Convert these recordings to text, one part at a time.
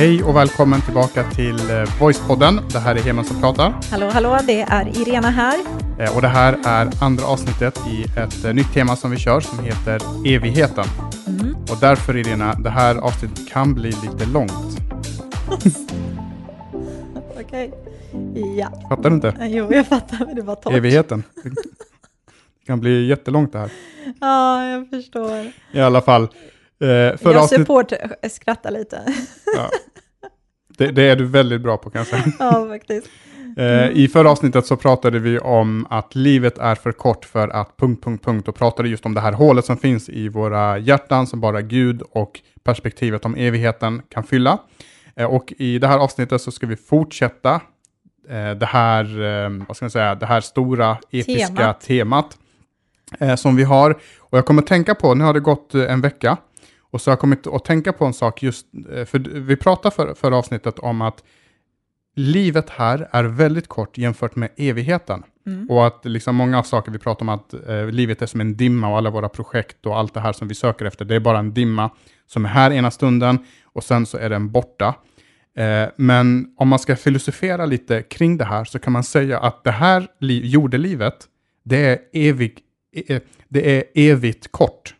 Hej och välkommen tillbaka till eh, Voicepodden. Det här är Heman som pratar. Hallå, hallå, det är Irena här. Eh, Och det här är andra avsnittet i ett eh, nytt tema som vi kör som heter evigheten. Mm. Och därför Irena, det här avsnittet kan bli lite långt. Okej. Ja, Fattar du inte? jo, jag fattar, men det var torrt. Evigheten. Det kan bli jättelångt det här. Ja, jag förstår. I alla fall. Eh, förra jag avsnitt, support skrattar lite. ja, det, det är du väldigt bra på kan jag säga. ja, faktiskt. Eh, I förra avsnittet så pratade vi om att livet är för kort för att... Punkt, punkt, punkt. Och pratade just om det här hålet som finns i våra hjärtan som bara Gud och perspektivet om evigheten kan fylla. Eh, och i det här avsnittet så ska vi fortsätta eh, det här, vad ska man säga, det här stora episka temat, Temat. som vi har. Och jag kommer tänka på, nu har det gått en vecka, och så har jag kommit att tänka på en sak just, eh, för vi pratade för, förra avsnittet om att livet här är väldigt kort jämfört med evigheten. Mm. Och att liksom många av saker vi pratar om att eh, livet är som en dimma och alla våra projekt och allt det här som vi söker efter, det är bara en dimma som är här ena stunden och sen så är den borta. Eh, men om man ska filosofera lite kring det här så kan man säga att det här li- jordelivet, det är, evig, eh, det är evigt kort.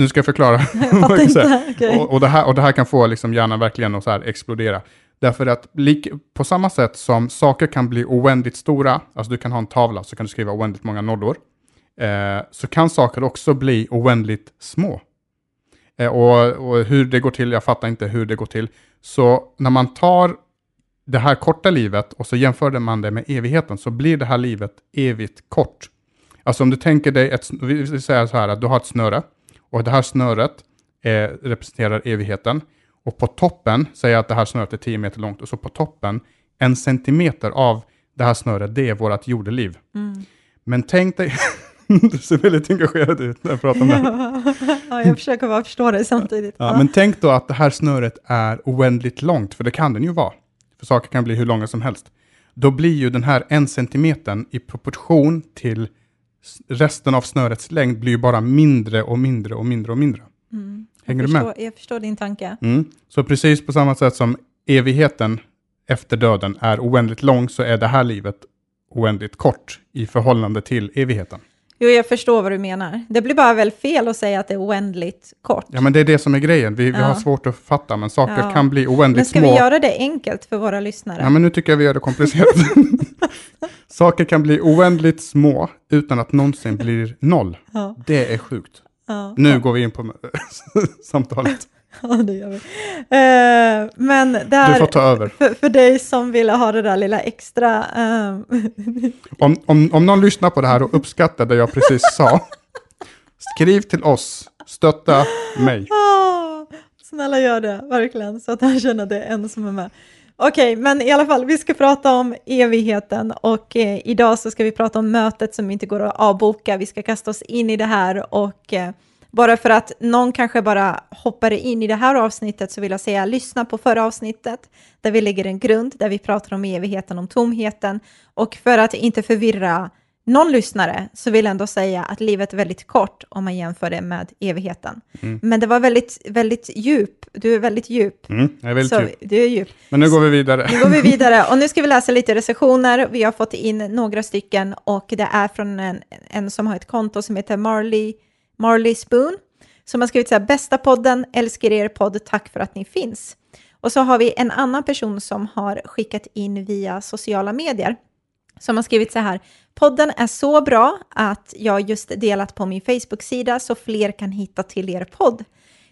Nu ska jag förklara. Jag inte. Okej. Och, och, det här, och det här kan få liksom hjärnan verkligen att så här explodera. Därför att lik, på samma sätt som saker kan bli oändligt stora, alltså du kan ha en tavla så kan du skriva oändligt många nollor, eh, så kan saker också bli oändligt små. Eh, och, och hur det går till, jag fattar inte hur det går till. Så när man tar det här korta livet och så jämför man det med evigheten så blir det här livet evigt kort. Alltså om du tänker dig, ett, vi vi säger så här att du har ett snöre och det här snöret eh, representerar evigheten. Och på toppen, säger jag att det här snöret är 10 meter långt, och så på toppen, en centimeter av det här snöret, det är vårt jordeliv. Mm. Men tänk dig, du ser väldigt engagerad ut när jag pratar om det. här. ja, jag försöker bara förstå det samtidigt. Ja, men tänk då att det här snöret är oändligt långt, för det kan den ju vara. För saker kan bli hur långa som helst. Då blir ju den här en centimetern i proportion till resten av snörets längd blir ju bara mindre och mindre och mindre och mindre. Mm. Hänger jag du med? förstår, Jag förstår din tanke. Mm. Så precis på samma sätt som evigheten efter döden är oändligt lång så är det här livet oändligt kort i förhållande till evigheten. Jo, jag förstår vad du menar. Det blir bara väl fel att säga att det är oändligt kort. Ja, men det är det som är grejen. Vi, vi Ja. har svårt att fatta, men saker Ja. kan bli men oändligt ska små. vi göra det enkelt för våra lyssnare? Ja, men nu tycker jag vi gör det komplicerat. saker kan bli oändligt små utan att någonsin blir noll. Ja, Det är sjukt. ja. Nu går vi in på samtalet. Ja, det gör vi. Eh, men Du där, får ta över. för, för dig som ville ha det där lilla extra... ehm, Om, om, om någon lyssnar på det här och uppskattar det jag precis sa, skriv till oss, stötta mig. ah, snälla gör det, verkligen, så att han känner att det är en som är med. Okej, men i alla fall, vi ska prata om evigheten och eh, idag så ska vi prata om mötet som inte går att avboka. Vi ska kasta oss in i det här och eh, bara för att någon kanske bara hoppar in i det här avsnittet så vill jag säga lyssna på förra avsnittet där vi lägger en grund, där vi pratar om evigheten, om tomheten och för att inte förvirra någon lyssnare så vill jag ändå säga att livet är väldigt kort om man jämför det med evigheten. Men det var väldigt, väldigt djup. Du är väldigt djup. Mm, jag är väldigt så djup. du är djup. Men nu går vi vidare. Nu går vi vidare och nu ska vi läsa lite recensioner. Vi har fått in några stycken och det är från en, en som har ett konto som heter Marley, Marley Spoon. Som har skrivit så här, bästa podden, älskar er podd, tack för att ni finns. Och så har vi en annan person som har skickat in via sociala medier. Som har skrivit så här, podden är så bra att jag just delat på min Facebook-sida så fler kan hitta till er podd.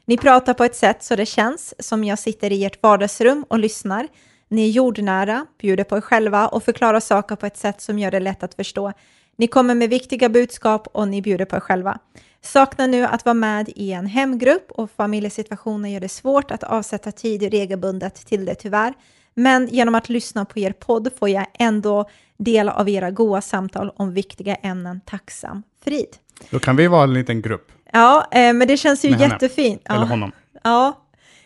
Ni pratar på ett sätt så det känns som jag sitter i ert vardagsrum och lyssnar. Ni är jordnära, bjuder på er själva och förklarar saker på ett sätt som gör det lätt att förstå. Ni kommer med viktiga budskap och ni bjuder på er själva. Saknar nu att vara med i en hemgrupp och familjesituationen gör det svårt att avsätta tid regelbundet till det tyvärr. Men genom att lyssna på er podd får jag ändå del av era goa samtal om viktiga ämnen. Tacksam Frid. Då kan vi vara en liten grupp, Ja, eh, men det känns ju jättefint. eller Ja. honom. Ja,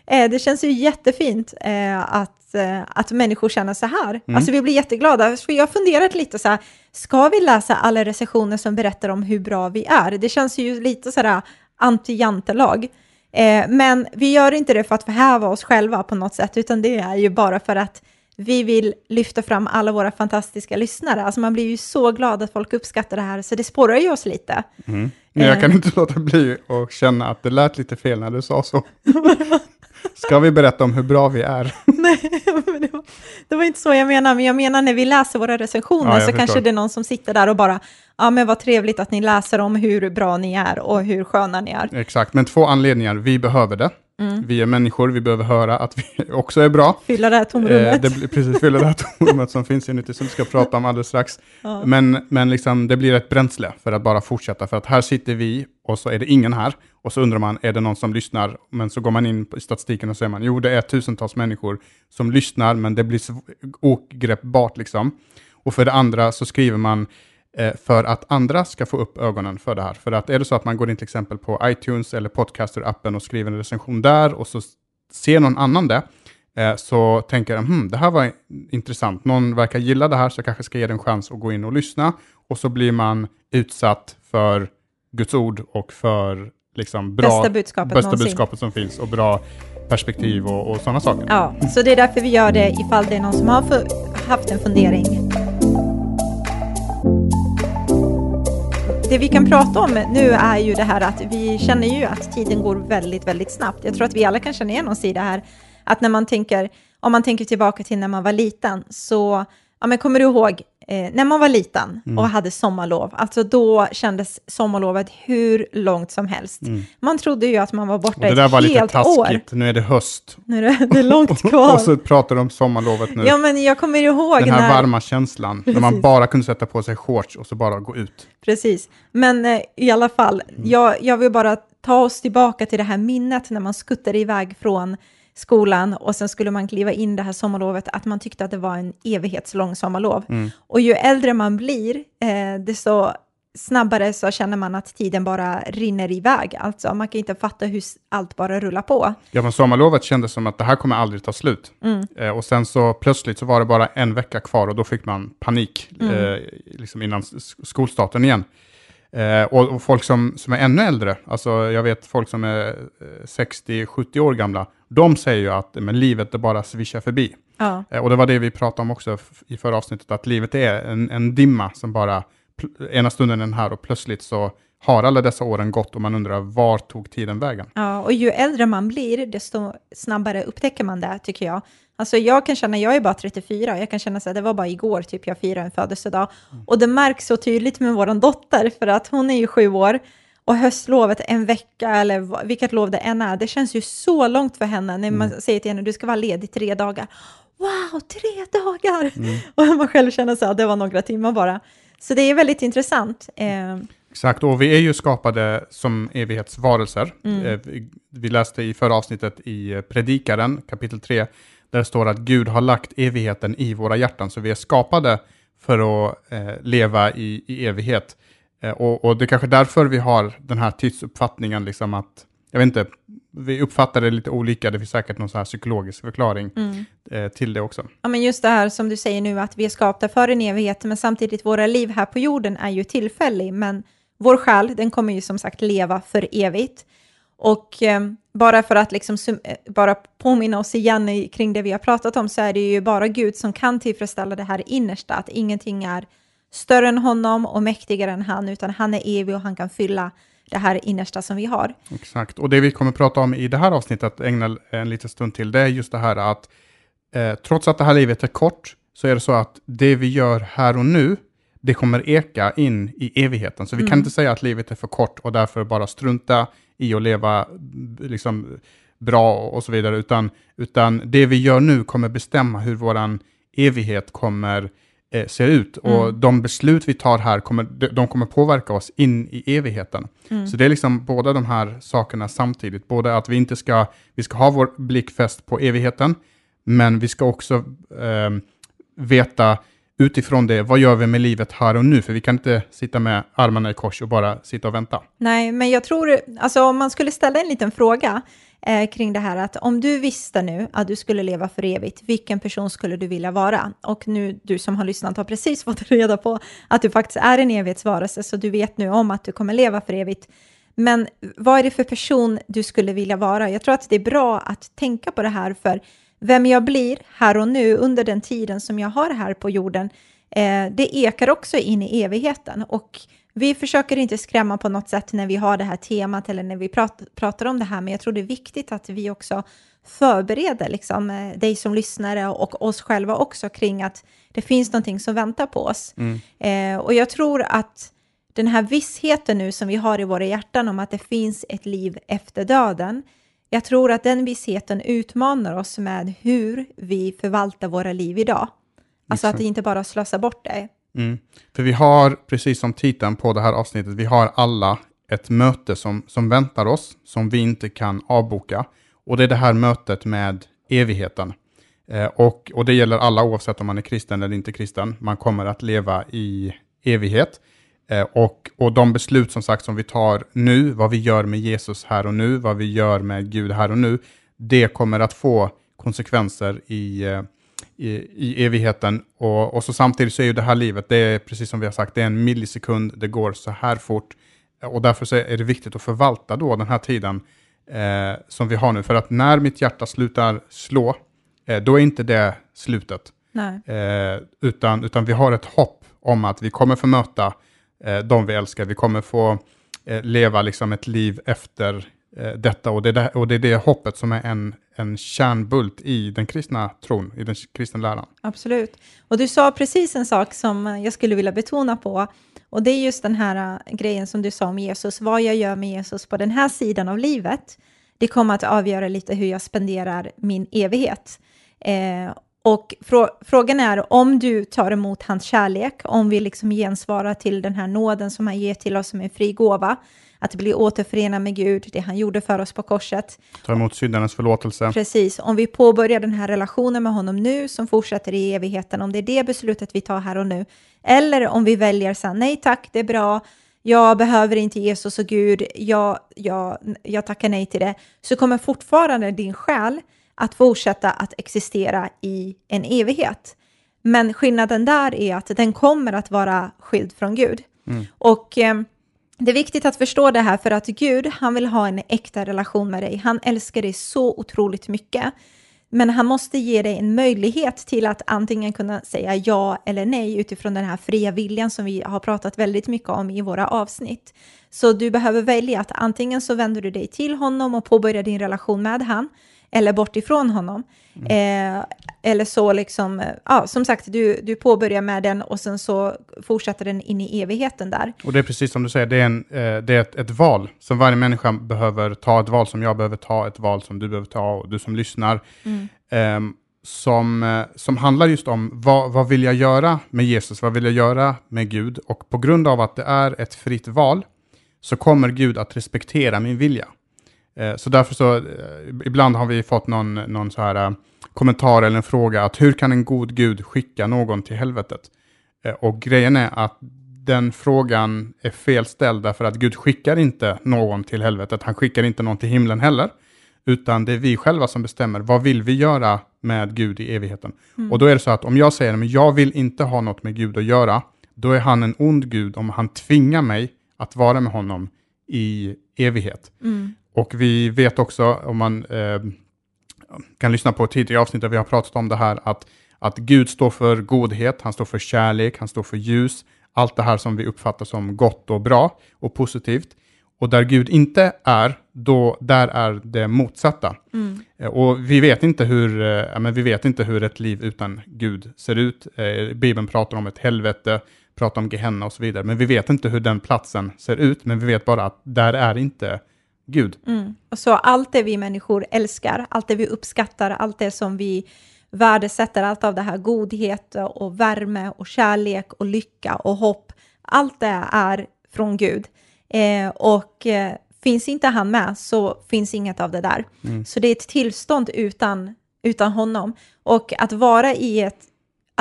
det känns ju jättefint eh, att, eh, att människor känner så här. Mm. Alltså vi blir jätteglada. För jag har funderat lite så här, ska vi läsa alla recensioner som berättar om hur bra vi är? Det känns ju lite så här anti-jantelag. Eh, men vi gör inte det för att förhäva oss själva på något sätt, utan det är ju bara för att vi vill lyfta fram alla våra fantastiska lyssnare. Alltså man blir ju så glad att folk uppskattar det här, så det spårar ju oss lite. Mm. Men jag Eh. kan inte låta bli att känna att det lät lite fel när du sa så. Ska vi berätta om hur bra vi är? Nej, det, var, det var inte så jag menar, men jag menar när vi läser våra recensioner Ja, så förstår. kanske det är någon som sitter där och bara, ja men vad trevligt att ni läser om hur bra ni är och hur sköna ni är. Exakt, men två anledningar. Vi behöver det. Mm. Vi är människor, vi behöver höra att vi också är bra. Fylla det här Eh, tomrummet. det blir precis fylla det här tomrummet som finns inuti som vi ska prata om alldeles strax. Ja. Men, men liksom, det blir ett bränsle för att bara fortsätta. För att här sitter vi och så är det ingen här. Och så undrar man, är det någon som lyssnar? Men så går man in på- i statistiken och säger man, jo det är tusentals människor som lyssnar, men det blir ogreppbart liksom. Och för det andra så skriver man eh, för att andra ska få upp ögonen för det här. För att är det så att man går in till exempel på iTunes eller Podcaster-appen och skriver en recension där och så ser någon annan det, eh, så tänker de, hmm, det här var intressant, någon verkar gilla det här så jag kanske ska ge den en chans att gå in och lyssna. Och så blir man utsatt för Guds ord och för liksom bra, Bästa budskapet bästa budskapet som finns och bra perspektiv och, och sådana saker. Ja, så det är därför vi gör det ifall det är någon som har fu- haft en fundering. Det vi kan prata om nu är ju det här att vi känner ju att tiden går väldigt, väldigt snabbt. Jag tror att vi alla kan känna igen oss i det här, att när man tänker, om man tänker tillbaka till när man var liten, så, ja men kommer du ihåg, eh, när man var liten Mm. och hade sommarlov, alltså då kändes sommarlovet hur långt som helst. Man trodde ju att man var borta Mm. Och det där ett var lite helt år. taskigt, nu är det höst. Nu är det, det är långt kvar. och så pratar de om sommarlovet nu. Ja, men jag kommer ihåg Den här när... varma känslan, när man Precis. bara kunde sätta på sig shorts och så bara gå ut. Precis. Men eh, i alla fall, Mm. jag, jag vill bara ta oss tillbaka till det här minnet när man skuttade iväg från skolan och sen skulle man kliva in det här sommarlovet, att man tyckte att det var en evighetslång sommarlov. Mm. Och ju äldre man blir, eh, desto snabbare så känner man att tiden bara rinner iväg. Alltså, man kan inte fatta hur allt bara rullar på. Ja, men sommarlovet kändes som att det här kommer aldrig ta slut. Mm. Eh, och sen så plötsligt så var det bara en vecka kvar och då fick man panik Mm. eh, liksom innan skolstarten igen. Eh, och, och folk som, som är ännu äldre, alltså jag vet folk som är eh, 60-70 år gamla, de säger ju att men livet det bara svischar förbi. Ja. Eh, och det var det vi pratade om också i förra avsnittet, att livet är en, en dimma som bara, ena stunden är den här och plötsligt så har alla dessa åren gått och man undrar var tog tiden vägen? Ja, och ju äldre man blir, desto snabbare upptäcker man det, tycker jag. Alltså jag kan känna, jag är bara 34, jag kan känna här, det var bara igår typ jag firade en födelsedag. Och det märks så tydligt med vår dotter, för att hon är ju sju år, och höstlovet en vecka, eller vilket lov det än är, det känns ju så långt för henne när man säger till henne, du ska vara ledig tre dagar. Wow, tre dagar! Och man själv känner så här, det var några timmar bara. Så det är väldigt intressant. Eh, Exakt, och vi är ju skapade som evighetsvarelser. Mm. Eh, vi- Vi läste i förra avsnittet i eh, Predikaren, kapitel 3, där det står att Gud har lagt evigheten i våra hjärtan, så vi är skapade för att eh, leva i, i evighet. Eh, och, och det är kanske därför vi har den här tidsuppfattningen, liksom att, jag vet inte, vi uppfattar det lite olika, det finns säkert någon så här psykologisk förklaring mm. eh, till det också. Ja, men just det här som du säger nu, att vi är skapta för en evighet, men samtidigt våra liv här på jorden är ju tillfällig, men vår själ, den kommer ju som sagt leva för evigt. Och eh, bara för att liksom eh, bara påminna oss igen i, kring det vi har pratat om, så är det ju bara Gud som kan tillfredsställa det här innersta, att ingenting är större än honom och mäktigare än han, utan han är evig och han kan fylla det här innersta som vi har. Exakt, och det vi kommer prata om i det här avsnittet, ägna en liten stund till, det är just det här att eh, trots att det här livet är kort, så är det så att det vi gör här och nu, det kommer eka in i evigheten. Så vi kan inte säga att livet är för kort och därför bara strunta i att leva liksom, bra och så vidare, utan, utan det vi gör nu kommer bestämma hur våran evighet kommer eh, se ut. Och de beslut vi tar här, kommer, de, de kommer påverka oss in i evigheten. Så det är liksom båda de här sakerna samtidigt. Både att vi inte ska, vi ska ha vår blick fäst på evigheten, men vi ska också ehm, veta utifrån det, vad gör vi med livet här och nu? För vi kan inte sitta med armarna i kors och bara sitta och vänta. Nej, men jag tror, alltså om man skulle ställa en liten fråga eh, kring det här, att om du visste nu att du skulle leva för evigt, vilken person skulle du vilja vara? Och nu, du som har lyssnat har precis fått reda på att du faktiskt är en evighetsvarelse, så du vet nu om att du kommer leva för evigt. Men vad är det för person du skulle vilja vara? Jag tror att det är bra att tänka på det här, för vem jag blir här och nu under den tiden som jag har här på jorden, eh, det ekar också in i evigheten. Och vi försöker inte skrämma på något sätt när vi har det här temat eller när vi prat, pratar om det här, men jag tror det är viktigt att vi också förbereder liksom, eh, dig som lyssnare och oss själva också kring att det finns någonting som väntar på oss. Mm. Eh, och jag tror att den här vissheten nu som vi har i våra hjärtan om att det finns ett liv efter döden, jag tror att den vissheten utmanar oss med hur vi förvaltar våra liv idag. Alltså att Exakt. inte bara slösa bort det. Mm. För vi har, precis som titeln på det här avsnittet, vi har alla ett möte som, som väntar oss, som vi inte kan avboka. Och det är det här mötet med evigheten. Eh, och, och det gäller alla oavsett om man är kristen eller inte kristen. Man kommer att leva i evighet. Eh, och, och de beslut som sagt som vi tar nu, vad vi gör med Jesus här och nu, vad vi gör med Gud här och nu, det kommer att få konsekvenser i, eh, i, i evigheten. Och, och så samtidigt så är ju det här livet, det är precis som vi har sagt, det är en millisekund, det går så här fort. Och därför så är det viktigt att förvalta då den här tiden eh, som vi har nu. För att när mitt hjärta slutar slå, eh, då är inte det slutet. Eh, utan, utan vi har ett hopp om att vi kommer få möta eh, de vi älskar. Vi kommer få eh, leva liksom ett liv efter eh, detta. Och det, är det, och det är det hoppet som är en, en kärnbult i den kristna tron, i den kristna läran. Absolut. Och du sa precis en sak som eh, jag skulle vilja betona på. Och det är just den här äh, grejen som du sa om Jesus. Vad jag gör med Jesus på den här sidan av livet, det kommer att avgöra lite hur jag spenderar min evighet. Eh, och frå frågan är om du tar emot hans kärlek, om vi liksom gensvarar till den här nåden som han ger till oss som en fri gåva, att bli återförenad med Gud, det han gjorde för oss på korset. Ta emot syndarnas förlåtelse. Precis, om vi påbörjar den här relationen med honom nu som fortsätter i evigheten, om det är det beslutet vi tar här och nu, eller om vi väljer så här, nej tack, det är bra, jag behöver inte Jesus och Gud, jag, jag, jag tackar nej till det, så kommer fortfarande din själ att fortsätta att existera i en evighet. Men skillnaden där är att den kommer att vara skild från Gud. Och eh, det är viktigt att förstå det här för att Gud, han vill ha en äkta relation med dig. Han älskar dig så otroligt mycket. Men han måste ge dig en möjlighet till att antingen kunna säga ja eller nej utifrån den här fria viljan som vi har pratat väldigt mycket om i våra avsnitt. Så du behöver välja att antingen så vänder du dig till honom och påbörjar din relation med han eller bort ifrån honom. Eh, eller så liksom, eh, ja, som sagt, du, du påbörjar med den och sen så fortsätter den in i evigheten där. Och det är precis som du säger, det är, en, eh, det är ett, ett val som varje människa behöver ta, ett val som jag behöver ta, ett val som du behöver ta och du som lyssnar. Ehm, som, eh, som handlar just om vad, vad vill jag göra med Jesus, vad vill jag göra med Gud? Och på grund av att det är ett fritt val så kommer Gud att respektera min vilja. Eh, Så därför så, eh, ibland har vi fått någon, någon så här eh, kommentar eller en fråga att hur kan en god Gud skicka någon till helvetet? Och grejen är att den frågan är felställd därför att Gud skickar inte någon till helvetet. Han skickar inte någon till himlen heller. Utan det är vi själva som bestämmer vad vill vi göra med Gud i evigheten. Och då är det så att om jag säger att jag vill inte ha något med Gud att göra, då är han en ond Gud om han tvingar mig att vara med honom i evighet. Och vi vet också, om man eh, kan lyssna på tidigare avsnitt där vi har pratat om det här, att, att Gud står för godhet, han står för kärlek, han står för ljus, allt det här som vi uppfattar som gott och bra och positivt. Och där Gud inte är, då, där är det motsatta. Eh, Och vi vet, inte hur, eh, men vi vet inte hur ett liv utan Gud ser ut. Eh, Bibeln pratar om ett helvete, pratar om Gehenna och så vidare. Men vi vet inte hur den platsen ser ut, men vi vet bara att där är inte Gud. Mm. Och så allt det vi människor älskar, allt det vi uppskattar, allt det som vi värdesätter, allt av det här godhet och värme och kärlek och lycka och hopp, allt det är från Gud. Eh, och eh, finns inte han med så finns inget av det där. Så det är ett tillstånd utan, utan honom. Och att vara i ett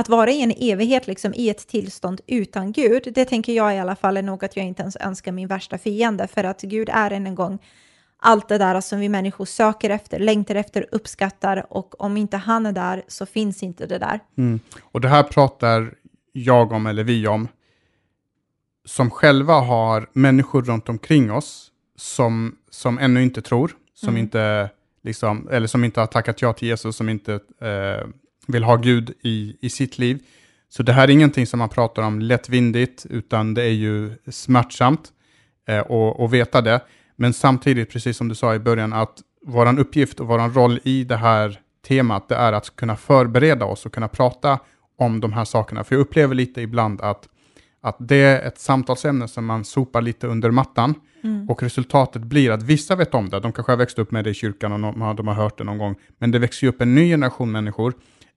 att vara i en evighet, liksom i ett tillstånd utan Gud, det tänker jag i alla fall är nog att jag inte ens önskar min värsta fiende, för att Gud är än en gång allt det där som vi människor söker efter, längtar efter, uppskattar och om inte han är där så finns inte det där. Mm. Och det här pratar jag om, eller vi om, som själva har människor runt omkring oss som, som ännu inte tror, som, Mm. inte, liksom, eller som inte har tackat ja till Jesus, som inte eh, vill ha Gud i, i sitt liv. Så det här är ingenting som man pratar om lättvindigt, utan det är ju smärtsamt eh, och, och veta det. Men samtidigt, precis som du sa i början, att vår uppgift och vår roll i det här temat, det är att kunna förbereda oss och kunna prata om de här sakerna. För jag upplever lite ibland att, att det är ett samtalsämne som man sopar lite under mattan. Mm. Och resultatet blir att vissa vet om det, de kanske har växt upp med det i kyrkan och de har, de har hört det någon gång. Men det växer ju upp en ny generation människor.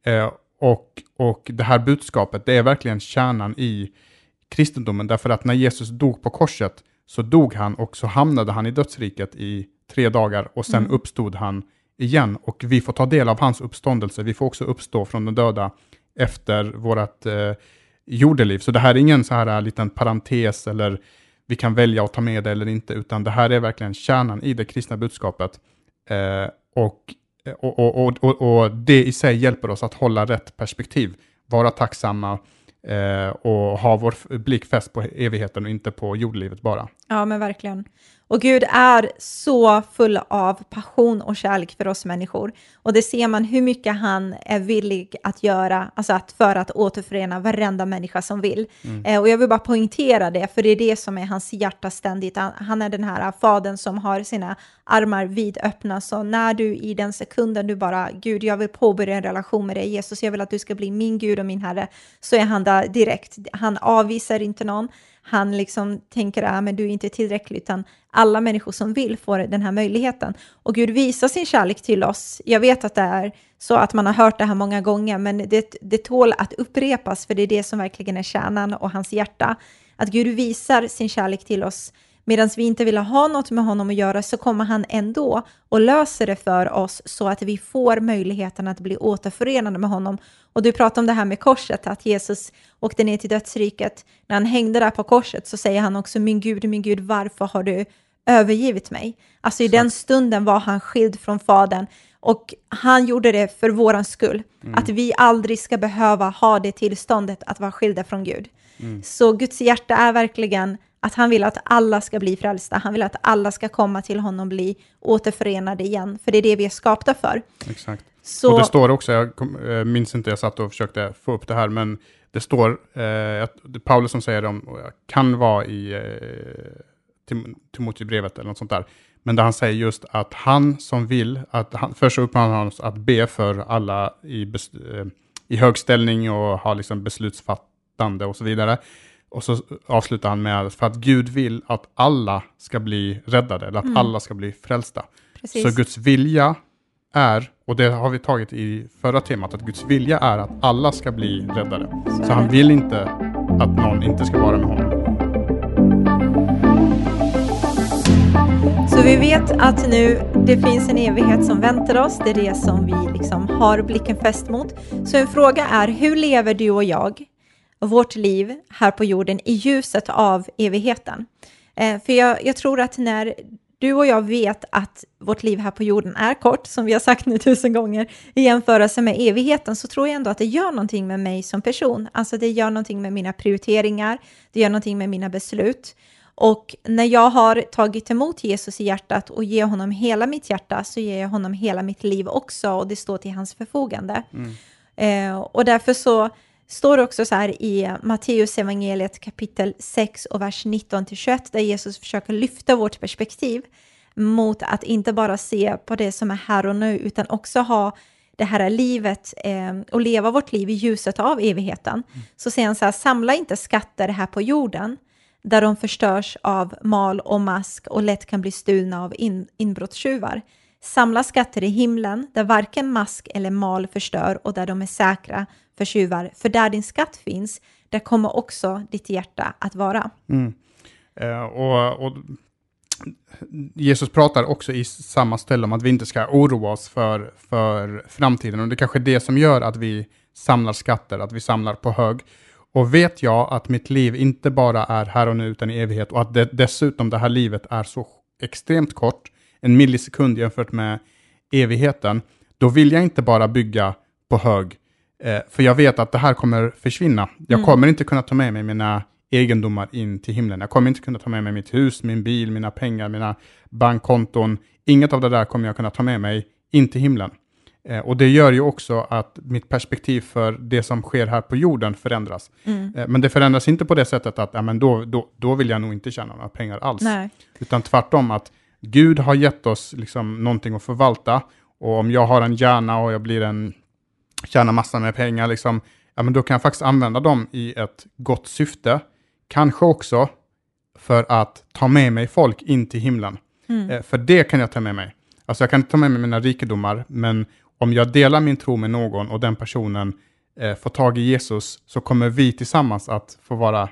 Eh, och, och det här budskapet, det är verkligen kärnan i kristendomen. Därför att när Jesus dog på korset så dog han och så hamnade han i dödsriket i tre dagar och sen Mm. uppstod han igen. Och vi får ta del av hans uppståndelse. Vi får också uppstå från de döda efter vårt eh, jordeliv. Så det här är ingen så här liten parentes eller vi kan välja att ta med det eller inte, utan det här är verkligen kärnan i det kristna budskapet. Eh, och, och, och, och, och, och det i sig hjälper oss att hålla rätt perspektiv, vara tacksamma eh, och ha vår blick fäst på evigheten och inte på jordlivet bara. Ja, men verkligen. Och Gud är så full av passion och kärlek för oss människor. Och det ser man hur mycket han är villig att göra, alltså att för att återförena varenda människa som vill. Eh, och jag vill bara poängtera det, för det är det som är hans hjärta ständigt. Han, han är den här fadern som har sina armar vidöppna. Så när du i den sekunden du bara, Gud, jag vill påbörja en relation med dig, Jesus, jag vill att du ska bli min Gud och min Herre, så är han där direkt. Han avvisar inte någon. Han liksom tänker att men du är inte tillräcklig, utan alla människor som vill får den här möjligheten. Och Gud visar sin kärlek till oss. Jag vet att det är så att man har hört det här många gånger, men det, det tål att upprepas, för det är det som verkligen är kärnan och hans hjärta. Att Gud visar sin kärlek till oss Medan vi inte vill ha något med honom att göra så kommer han ändå och löser det för oss så att vi får möjligheten att bli återförenade med honom. Och du pratar om det här med korset, att Jesus åkte ner till dödsriket. När han hängde där på korset så säger han också min Gud, min Gud, varför har du övergivit mig? Alltså i den stunden var han skild från Fadern och han gjorde det för våran skull. Att vi aldrig ska behöva ha det tillståndet att vara skilda från Gud. Så Guds hjärta är verkligen att han vill att alla ska bli frälsta. Han vill att alla ska komma till honom och bli återförenade igen. För det är det vi är skapta för. Exakt. Så, Och det står också, jag kom, eh, minns inte, jag satt och försökte få upp det här, men det står, eh, att det är Paulus som säger det om, och jag kan vara i eh, Tim Timoteusbrevet eller något sånt där, men där han säger just att han som vill, att han, först så uppmanar han oss att be för alla i, bes, eh, i hög ställning och ha liksom beslutsfattande och så vidare. Och så avslutar han med för att Gud vill att alla ska bli räddade, eller att Mm. alla ska bli frälsta. precis. Så Guds vilja är, och det har vi tagit i förra temat, att Guds vilja är att alla ska bli räddade. Så han vill inte att någon inte ska vara med honom. Så vi vet att nu det finns en evighet som väntar oss. Det är det som vi liksom har blicken fäst mot. Så en fråga är, hur lever du och jag vårt liv här på jorden i ljuset av evigheten? Eh, för jag, jag tror att när du och jag vet att vårt liv här på jorden är kort, som vi har sagt nu tusen gånger, i jämförelse med evigheten, så tror jag ändå att det gör någonting med mig som person. Alltså det gör någonting med mina prioriteringar, det gör någonting med mina beslut. Och när jag har tagit emot Jesus i hjärtat och ger honom hela mitt hjärta så ger jag honom hela mitt liv också och det står till hans förfogande. Eh, och därför så står också så här i Matteus evangeliet kapitel 6 och vers 19-21 där Jesus försöker lyfta vårt perspektiv mot att inte bara se på det som är här och nu utan också ha det här livet eh, och leva vårt liv i ljuset av evigheten. Så säger han så här, samla inte skatter här på jorden där de förstörs av mal och mask och lätt kan bli stulna av in, inbrottstjuvar. Samla skatter i himlen där varken mask eller mal förstör och där de är säkra för tjuvar. För där din skatt finns, där kommer också ditt hjärta att vara. Mm. Eh, och, och Jesus pratar också i samma ställe om att vi inte ska oroa oss för, för framtiden. Och det är kanske är det som gör att vi samlar skatter, att vi samlar på hög. Och vet jag att mitt liv inte bara är här och nu utan i evighet och att det, dessutom det här livet är så extremt kort, en millisekund jämfört med evigheten, då vill jag inte bara bygga på hög, eh, för jag vet att det här kommer försvinna. Jag kommer inte kunna ta med mig mina egendomar in till himlen. Jag kommer inte kunna ta med mig mitt hus, min bil, mina pengar, mina bankkonton. Inget av det där kommer jag kunna ta med mig in till himlen. Eh, och det gör ju också att mitt perspektiv för det som sker här på jorden förändras. Mm. Eh, men det förändras inte på det sättet att ja, men då, då, då vill jag nog inte tjäna några pengar alls. Nej. Utan tvärtom att Gud har gett oss liksom någonting att förvalta. Och om jag har en hjärna och jag blir en, tjänar massor med pengar, liksom, ja, men då kan jag faktiskt använda dem i ett gott syfte. Kanske också för att ta med mig folk in till himlen. Mm. Eh, för det kan jag ta med mig. Alltså jag kan inte ta med mig mina rikedomar, men om jag delar min tro med någon och den personen eh, får tag i Jesus, så kommer vi tillsammans att få vara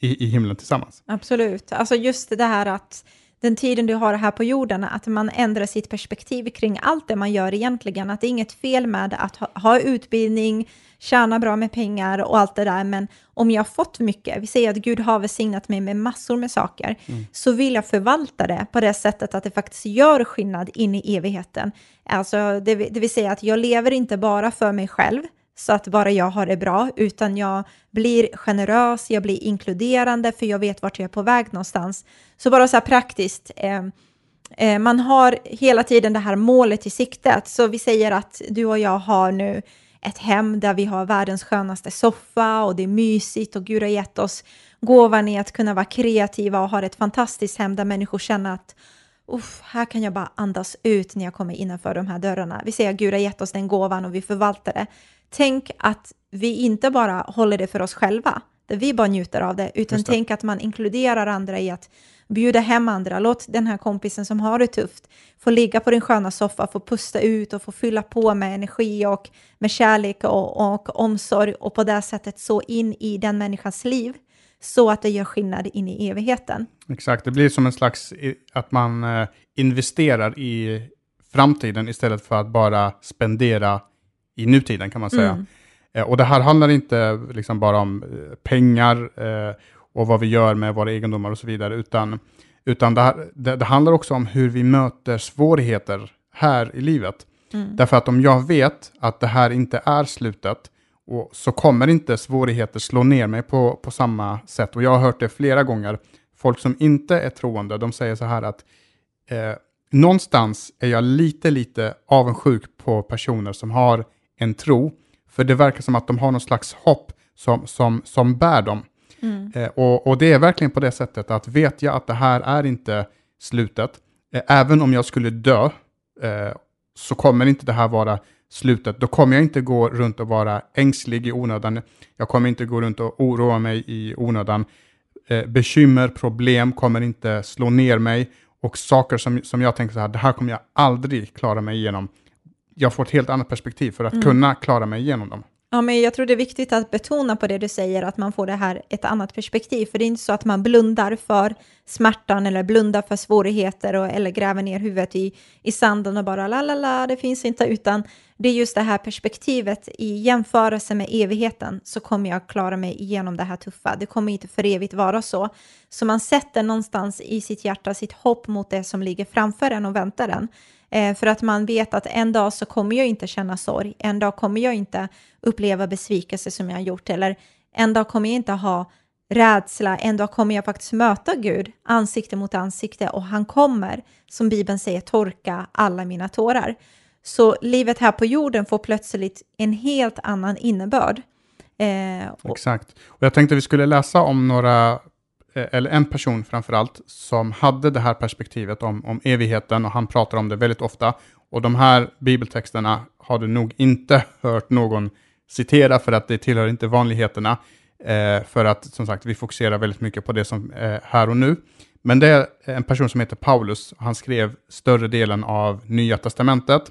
i, i himlen tillsammans. Absolut. Alltså just det här att den tiden du har här på jorden, att man ändrar sitt perspektiv kring allt det man gör egentligen. Att det är inget fel med att ha, ha utbildning, tjäna bra med pengar och allt det där. Men om jag har fått mycket, vi säger att Gud har välsignat mig med massor med saker, så vill jag förvalta det på det sättet att det faktiskt gör skillnad in i evigheten. Alltså det, det vill säga att jag lever inte bara för mig själv, så att bara jag har det bra, utan jag blir generös, jag blir inkluderande, för jag vet vart jag är på väg någonstans. Så bara så här praktiskt, eh, eh, man har hela tiden det här målet i siktet. Så vi säger att du och jag har nu ett hem där vi har världens skönaste soffa och det är mysigt och Gud har gett oss gåvan i att kunna vara kreativa och ha ett fantastiskt hem där människor känner att Uff, här kan jag bara andas ut när jag kommer innanför de här dörrarna. Vi säger att Gud har gett oss den gåvan och vi förvaltar det. Tänk att vi inte bara håller det för oss själva, där vi bara njuter av det, utan det. tänk att man inkluderar andra i att bjuda hem andra. Låt den här kompisen som har det tufft få ligga på din sköna soffa, få pusta ut och få fylla på med energi och med kärlek och, och omsorg och på det sättet så in i den människans liv så att det gör skillnad in i evigheten. Exakt, det blir som en slags att man eh, investerar i framtiden istället för att bara spendera i nutiden kan man säga. Mm. Eh, och det här handlar inte liksom bara om eh, pengar eh, och vad vi gör med våra egendomar och så vidare, utan, utan det, här, det, det handlar också om hur vi möter svårigheter här i livet. Mm. Därför att om jag vet att det här inte är slutet, och så kommer inte svårigheter slå ner mig på, på samma sätt. Och jag har hört det flera gånger. Folk som inte är troende, de säger så här att eh, någonstans är jag lite, lite avundsjuk på personer som har en tro. För det verkar som att de har någon slags hopp som, som, som bär dem. Mm. Eh, och, och det är verkligen på det sättet att vet jag att det här är inte slutet, eh, även om jag skulle dö, eh, så kommer inte det här vara slutet. Då kommer jag inte gå runt och vara ängslig i onödan. Jag kommer inte gå runt och oroa mig i onödan. Eh, bekymmer, problem kommer inte slå ner mig. Och saker som, som jag tänker så här, det här kommer jag aldrig klara mig igenom. Jag får ett helt annat perspektiv för att kunna klara mig igenom dem. Ja, men jag tror det är viktigt att betona på det du säger, att man får det här ett annat perspektiv. För det är inte så att man blundar för smärtan eller blundar för svårigheter och, eller gräver ner huvudet i, i sanden och bara la la la, det finns inte, utan det är just det här perspektivet i jämförelse med evigheten så kommer jag klara mig igenom det här tuffa. Det kommer inte för evigt vara så. Så man sätter någonstans i sitt hjärta sitt hopp mot det som ligger framför en och väntar en. Eh, för att man vet att en dag så kommer jag inte känna sorg, en dag kommer jag inte uppleva besvikelse som jag har gjort, eller en dag kommer jag inte ha rädsla, en dag kommer jag faktiskt möta Gud ansikte mot ansikte och han kommer, som Bibeln säger, torka alla mina tårar. Så livet här på jorden får plötsligt en helt annan innebörd. Eh, och, Exakt. Och jag tänkte vi skulle läsa om några, eh, eller en person framförallt, som hade det här perspektivet om, om evigheten och han pratar om det väldigt ofta. Och de här bibeltexterna har du nog inte hört någon citera för att det tillhör inte vanligheterna. Eh, för att som sagt vi fokuserar väldigt mycket på det som är här och nu. Men det är en person som heter Paulus. Han skrev större delen av Nya Testamentet.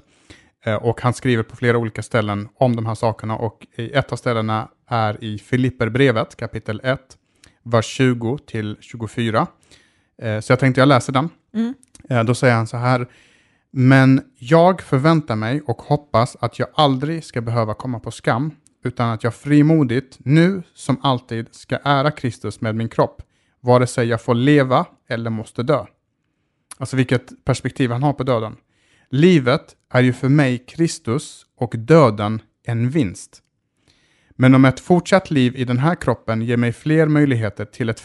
Eh, Och han skriver på flera olika ställen om de här sakerna och i ett av ställena är i Filipperbrevet kapitel 1, vers 20 till 24. Eh, Så jag tänkte jag läser den. Mm. Eh, Då säger han så här, men jag förväntar mig och hoppas att jag aldrig ska behöva komma på skam, utan att jag frimodigt, nu som alltid, ska ära Kristus med min kropp, vare sig jag får leva eller måste dö. Alltså vilket perspektiv han har på döden. Livet är ju för mig Kristus och döden en vinst. Men om ett fortsatt liv i den här kroppen ger mig fler möjligheter till ett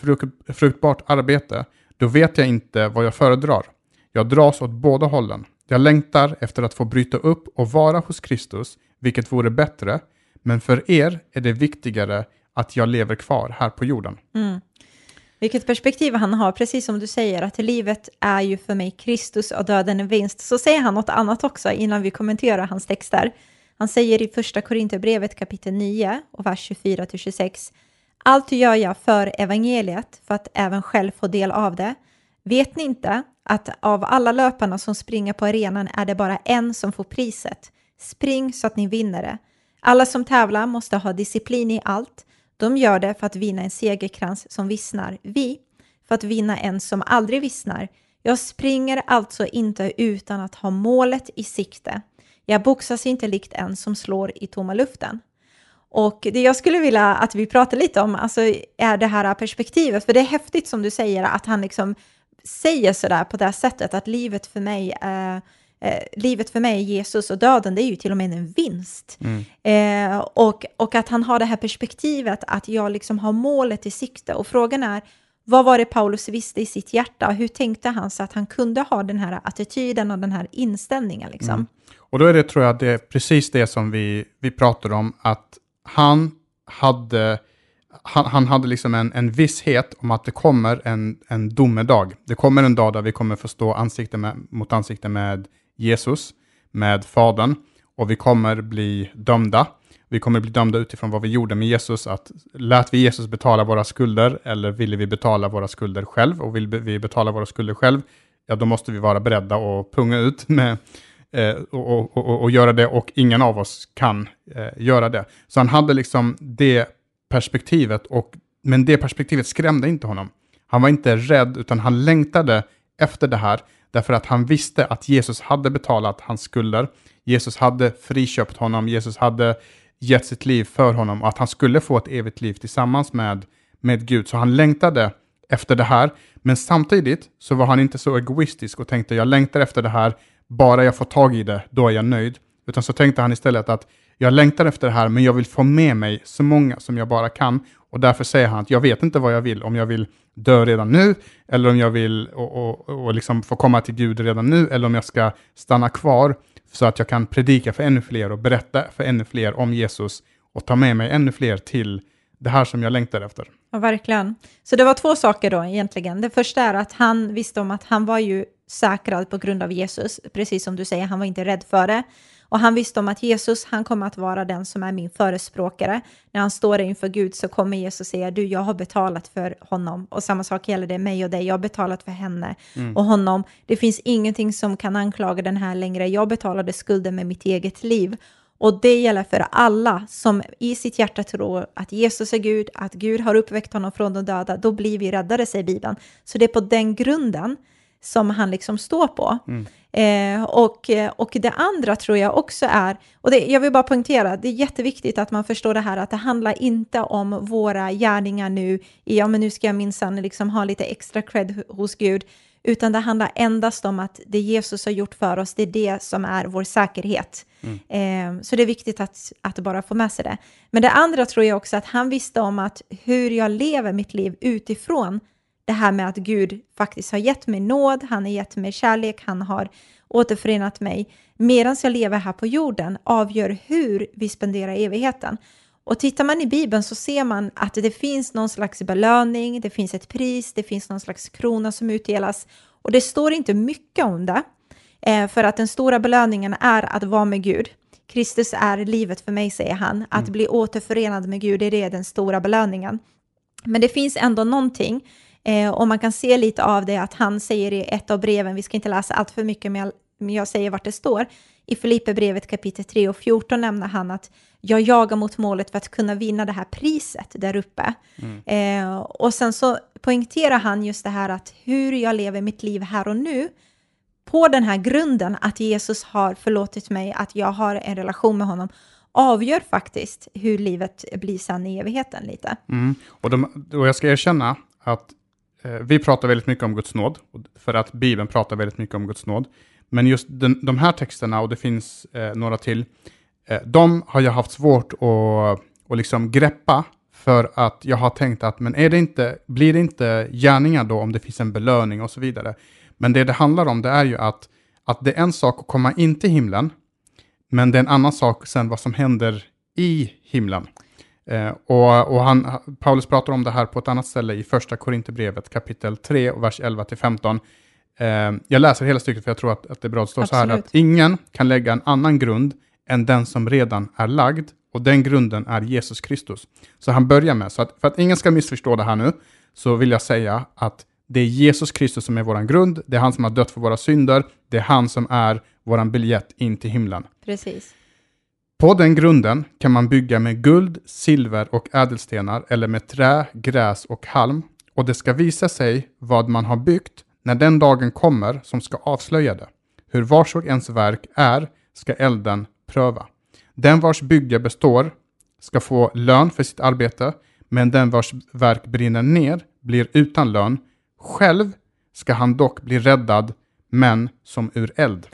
fruktbart arbete, då vet jag inte vad jag föredrar. Jag dras åt båda hållen. Jag längtar efter att få bryta upp och vara hos Kristus, vilket vore bättre, men för er är det viktigare att jag lever kvar här på jorden. Mm. Vilket perspektiv han har, precis som du säger, att livet är ju för mig Kristus och döden en vinst. Så säger han något annat också innan vi kommenterar hans texter. Han säger i första Korinthierbrevet kapitel 9 och vers 24-26. Allt gör jag för evangeliet, för att även själv få del av det. Vet ni inte att av alla löparna som springer på arenan är det bara en som får priset? Spring så att ni vinner det. Alla som tävlar måste ha disciplin i allt. De gör det för att vinna en segerkrans som vissnar. Vi, för att vinna en som aldrig vissnar. Jag springer alltså inte utan att ha målet i sikte. Jag boxas inte likt en som slår i tomma luften. Och det jag skulle vilja att vi pratar lite om alltså, är det här perspektivet, för det är häftigt som du säger att han liksom säger sådär på det här sättet att livet för mig är Eh, livet för mig Jesus och döden, det är ju till och med en vinst. Mm. Eh, och, och att han har det här perspektivet att jag liksom har målet i sikte. Och frågan är, vad var det Paulus visste i sitt hjärta? Hur tänkte han så att han kunde ha den här attityden och den här inställningen? Liksom? Mm. Och då är det, tror jag, det är precis det som vi, vi pratar om, att han hade, han, han hade liksom en, en visshet om att det kommer en, en domedag. Det kommer en dag där vi kommer få stå ansikte med, mot ansikte med Jesus, med Fadern, och vi kommer bli dömda. Vi kommer bli dömda utifrån vad vi gjorde med Jesus, att lät vi Jesus betala våra skulder eller ville vi betala våra skulder själv? Och vill vi betala våra skulder själv, ja då måste vi vara beredda att punga ut med, eh, och, och, och, och, göra det och ingen av oss kan eh, göra det. Så han hade liksom det perspektivet, och, men det perspektivet skrämde inte honom. Han var inte rädd, utan han längtade efter det här, därför att han visste att Jesus hade betalat hans skulder. Jesus hade friköpt honom, Jesus hade gett sitt liv för honom och att han skulle få ett evigt liv tillsammans med, med Gud. Så han längtade efter det här, men samtidigt så var han inte så egoistisk och tänkte jag längtar efter det här, bara jag får tag i det, då är jag nöjd. Utan så tänkte han istället att jag längtar efter det här, men jag vill få med mig så många som jag bara kan. Och därför säger han att jag vet inte vad jag vill, om jag vill dö redan nu, eller om jag vill och, och, och liksom få komma till Gud redan nu, eller om jag ska stanna kvar så att jag kan predika för ännu fler och berätta för ännu fler om Jesus och ta med mig ännu fler till det här som jag längtar efter. Ja, verkligen. Så det var två saker då egentligen. Det första är att han visste om att han var ju säkrad på grund av Jesus, precis som du säger, han var inte rädd för det. Och han visste om att Jesus, han kommer att vara den som är min förespråkare. När han står inför Gud så kommer Jesus säga, du, jag har betalat för honom. Och samma sak gäller det mig och dig, jag har betalat för henne mm. och honom. Det finns ingenting som kan anklaga den här längre. Jag betalade skulden med mitt eget liv. Och det gäller för alla som i sitt hjärta tror att Jesus är Gud, att Gud har uppväckt honom från de döda, då blir vi räddade, säger Bibeln. Så det är på den grunden som han liksom står på. Mm. Eh, och, och det andra tror jag också är, och det, jag vill bara poängtera, det är jätteviktigt att man förstår det här att det handlar inte om våra gärningar nu, ja men nu ska jag minsann liksom ha lite extra cred hos Gud, utan det handlar endast om att det Jesus har gjort för oss, det är det som är vår säkerhet. Mm. Eh, så det är viktigt att, att bara få med sig det. Men det andra tror jag också att han visste om att hur jag lever mitt liv utifrån det här med att Gud faktiskt har gett mig nåd, han har gett mig kärlek, han har återförenat mig. Medan jag lever här på jorden avgör hur vi spenderar evigheten. Och tittar man i Bibeln så ser man att det finns någon slags belöning, det finns ett pris, det finns någon slags krona som utdelas. Och det står inte mycket om det, eh, för att den stora belöningen är att vara med Gud. Kristus är livet för mig, säger han. Att mm. bli återförenad med Gud, är det den stora belöningen. Men det finns ändå någonting Eh, och man kan se lite av det att han säger i ett av breven, vi ska inte läsa allt för mycket, men jag, men jag säger vart det står. I Filipperbrevet kapitel 3 och 14 nämner han att jag jagar mot målet för att kunna vinna det här priset där uppe. Mm. Eh, och sen så poängterar han just det här att hur jag lever mitt liv här och nu, på den här grunden att Jesus har förlåtit mig, att jag har en relation med honom, avgör faktiskt hur livet blir sen i evigheten lite. Mm. Och, de, och jag ska erkänna att Eh, vi pratar väldigt mycket om Guds nåd, för att Bibeln pratar väldigt mycket om Guds nåd. Men just den, de här texterna, och det finns eh, några till, eh, de har jag haft svårt att, och liksom greppa för att jag har tänkt att, men är det inte, blir det inte gärningar då om det finns en belöning och så vidare? Men det det handlar om det är ju att, att det är en sak att komma in till himlen, men det är en annan sak sen vad som händer i himlen. Eh, och, och han, Paulus pratar om det här på ett annat ställe i första Korinthierbrevet kapitel 3 och vers 11 till 15. Eh, jag läser hela stycket för jag tror att, att det är bra. Det står så här att ingen kan lägga en annan grund än den som redan är lagd och den grunden är Jesus Kristus. Så han börjar med, så att för att ingen ska missförstå det här nu, så vill jag säga att det är Jesus Kristus som är vår grund, det är han som har dött för våra synder, det är han som är vår biljett in till himlen. Precis. På den grunden kan man bygga med guld, silver och ädelstenar eller med trä, gräs och halm och det ska visa sig vad man har byggt när den dagen kommer som ska avslöja det. Hur vars och ens verk är ska elden pröva. Den vars bygge består ska få lön för sitt arbete, men den vars verk brinner ner blir utan lön. Själv ska han dock bli räddad, men som ur eld.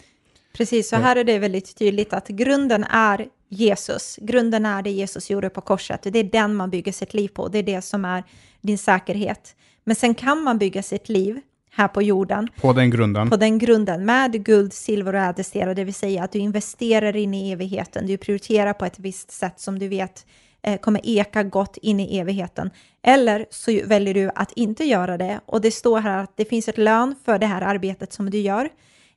Precis, så här är det väldigt tydligt att grunden är Jesus. Grunden är det Jesus gjorde på korset. Det är den man bygger sitt liv på. Det är det som är din säkerhet. Men sen kan man bygga sitt liv här på jorden. På den grunden. På den grunden med guld, silver och ädelstenar, det vill säga att du investerar in i evigheten. Du prioriterar på ett visst sätt som du vet eh, kommer eka gott in i evigheten. Eller så väljer du att inte göra det och det står här att det finns ett lön för det här arbetet som du gör.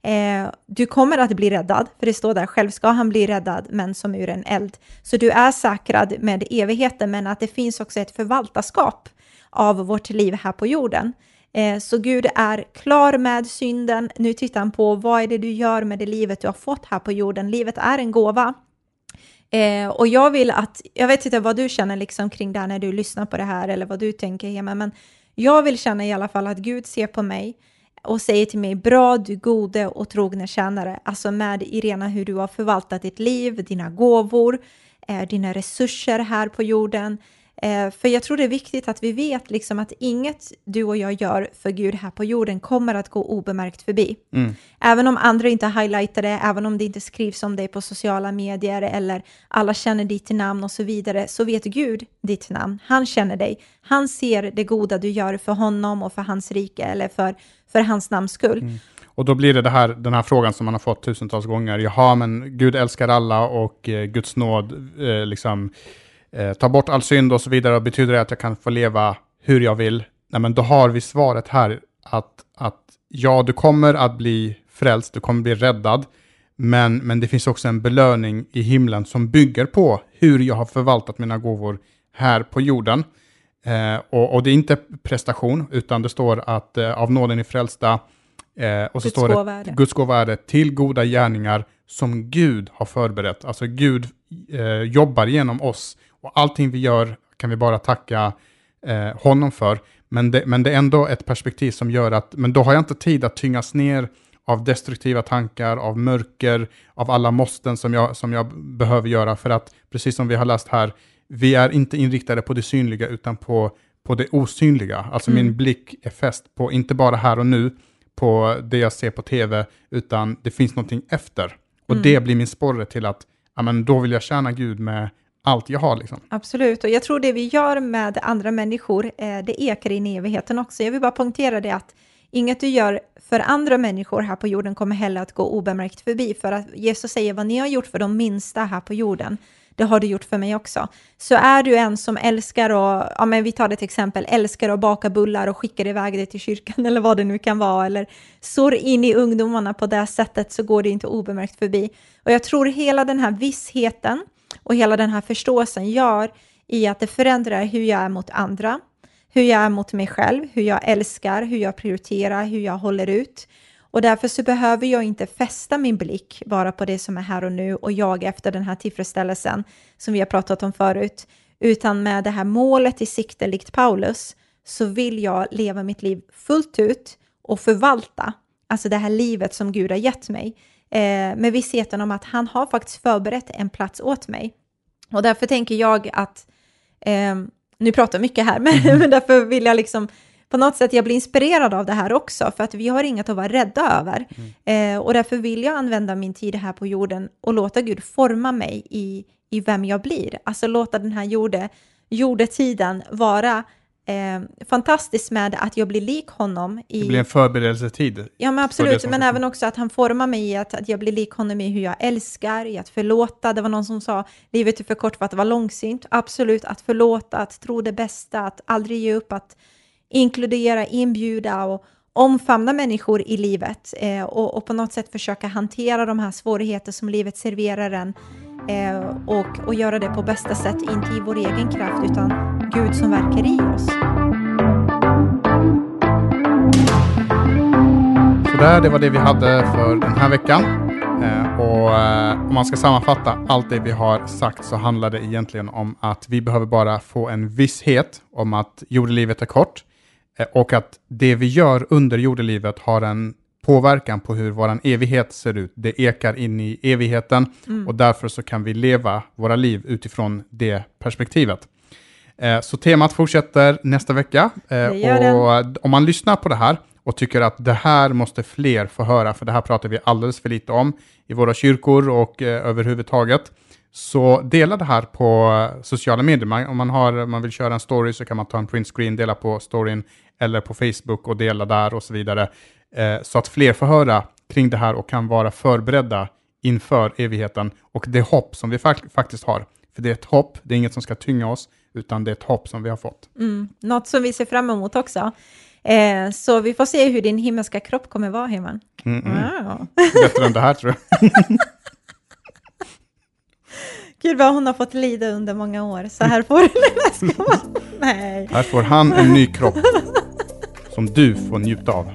Eh, du kommer att bli räddad, för det står där, själv ska han bli räddad, men som ur en eld. Så du är säkrad med evigheten, men att det finns också ett förvaltarskap av vårt liv här på jorden. Eh, så Gud är klar med synden. Nu tittar han på vad är det du gör med det livet du har fått här på jorden. Livet är en gåva. Eh, och jag vill att, jag vet inte vad du känner liksom kring det här när du lyssnar på det här eller vad du tänker men jag vill känna i alla fall att Gud ser på mig och säger till mig, bra du gode och trogne tjänare, alltså med Irena hur du har förvaltat ditt liv, dina gåvor, eh, dina resurser här på jorden, Eh, för jag tror det är viktigt att vi vet liksom att inget du och jag gör för Gud här på jorden kommer att gå obemärkt förbi. Mm. Även om andra inte highlightar det, även om det inte skrivs om dig på sociala medier eller alla känner ditt namn och så vidare, så vet Gud ditt namn. Han känner dig. Han ser det goda du gör för honom och för hans rike eller för, för hans namns skull. Mm. Och då blir det, det här, den här frågan som man har fått tusentals gånger. Jaha, men Gud älskar alla och eh, Guds nåd eh, liksom eh, ta bort all synd och så vidare, och betyder det att jag kan få leva hur jag vill? Nej, men då har vi svaret här att, att ja, du kommer att bli frälst, du kommer bli räddad, men, men det finns också en belöning i himlen som bygger på hur jag har förvaltat mina gåvor här på jorden. Eh, och, och, det är inte prestation, utan det står att eh, av nåden är frälsta, eh, och så Guds står det Guds gåva är det till goda gärningar som Gud har förberett. Alltså Gud eh, jobbar genom oss och allting vi gör kan vi bara tacka eh, honom för. Men det, men det är ändå ett perspektiv som gör att, men då har jag inte tid att tyngas ner av destruktiva tankar, av mörker, av alla måsten som jag, som jag behöver göra. För att, precis som vi har läst här, vi är inte inriktade på det synliga utan på, på det osynliga. Alltså mm. min blick är fäst på, inte bara här och nu, på det jag ser på tv, utan det finns någonting efter. Och mm. det blir min sporre till att, ja men då vill jag tjäna Gud med allt jag har. Liksom. Absolut, och jag tror det vi gör med andra människor, eh, det ekar in i evigheten också. Jag vill bara poängtera det att inget du gör för andra människor här på jorden kommer heller att gå obemärkt förbi, för att Jesus säger vad ni har gjort för de minsta här på jorden, det har du gjort för mig också. Så är du en som älskar att, ja men vi tar det till exempel, älskar att baka bullar och skickar iväg det till kyrkan eller vad det nu kan vara, eller sår in i ungdomarna på det sättet så går det inte obemärkt förbi. Och jag tror hela den här vissheten, och hela den här förståelsen gör i att det förändrar hur jag är mot andra, hur jag är mot mig själv, hur jag älskar, hur jag prioriterar, hur jag håller ut. Och därför så behöver jag inte fästa min blick bara på det som är här och nu och jag efter den här tillfredsställelsen som vi har pratat om förut, utan med det här målet i sikte, likt Paulus, så vill jag leva mitt liv fullt ut och förvalta, alltså det här livet som Gud har gett mig eh, med vissheten om att han har faktiskt förberett en plats åt mig. Och därför tänker jag att, eh, nu pratar jag mycket här, men, mm. men därför vill jag liksom på något sätt jag blir inspirerad av det här också, för att vi har inget att vara rädda över. Mm. Eh, och därför vill jag använda min tid här på jorden och låta Gud forma mig i, i vem jag blir. Alltså låta den här jorde, jordetiden vara eh, fantastisk med att jag blir lik honom. I, Det blir en förberedelsetid. ja, men absolut. Men även också att han formar mig i att, att jag blir lik honom i hur jag älskar, i att förlåta. Det var någon som sa livet är för kort för att vara långsynt. Absolut, att förlåta, att tro det bästa, att aldrig ge upp, att inkludera, inbjuda och omfamna människor i livet eh, och, och på något sätt försöka hantera de här svårigheter som livet serverar en eh, och, och göra det på bästa sätt, inte i vår egen kraft utan Gud som verkar i oss. Så där, det var det vi hade för den här veckan. Eh, och eh, om man ska sammanfatta allt det vi har sagt så handlar det egentligen om att vi behöver bara få en visshet om att jordelivet är kort eh, och att det vi gör under jordelivet har en påverkan på hur vår evighet ser ut. Det ekar in i evigheten och därför så kan vi leva våra liv utifrån det perspektivet. Eh, Så temat fortsätter nästa vecka. Eh, och om man lyssnar på det här och tycker att det här måste fler få höra, för det här pratar vi alldeles för lite om i våra kyrkor och eh, överhuvudtaget, så dela det här på sociala medier. Man, om man, har, man vill köra en story så kan man ta en print screen, dela på storyn eller på Facebook och dela där och så vidare. Eh, så att fler får höra kring det här och kan vara förberedda inför evigheten och det hopp som vi fak- faktiskt har. För det är ett hopp, det är inget som ska tynga oss, utan det är ett hopp som vi har fått. Mm, något som vi ser fram emot också. Eh, så vi får se hur din himmelska kropp kommer vara, Heman. Mm, mm. Wow. Bättre än det här tror jag. Gud vad hon har fått lida under många år. Så här får. Nej, Här får han en ny kropp som du får njuta av.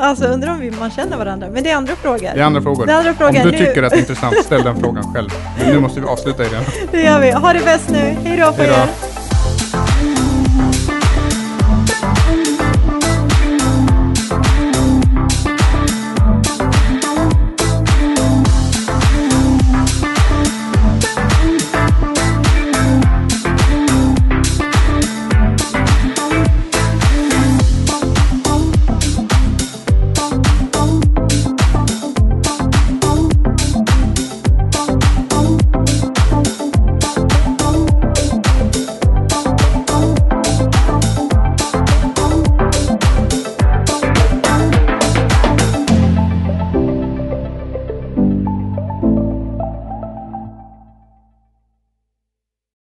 Alltså undrar om vi, man känner varandra. Men det är andra frågor. Det är andra frågor. Det är andra frågor. Om du Nu- tycker att det är intressant, ställ den frågan själv. Men nu måste vi avsluta i den. Det gör vi. Ha det bäst nu. Hej då på er.